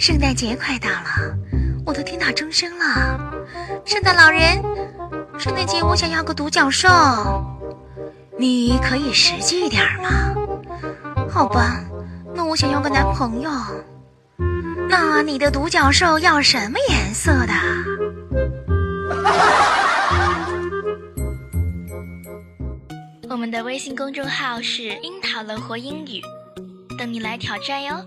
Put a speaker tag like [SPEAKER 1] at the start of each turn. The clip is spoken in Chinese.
[SPEAKER 1] 圣诞节快到了，我都听到钟声了。圣诞老人，圣诞节我想要个独角兽，你可以实际一点吗？好吧，那我想要个男朋友。那你的独角兽要什么颜色的？
[SPEAKER 2] 我们的微信公众号是“樱桃乐活英语”，等你来挑战哟。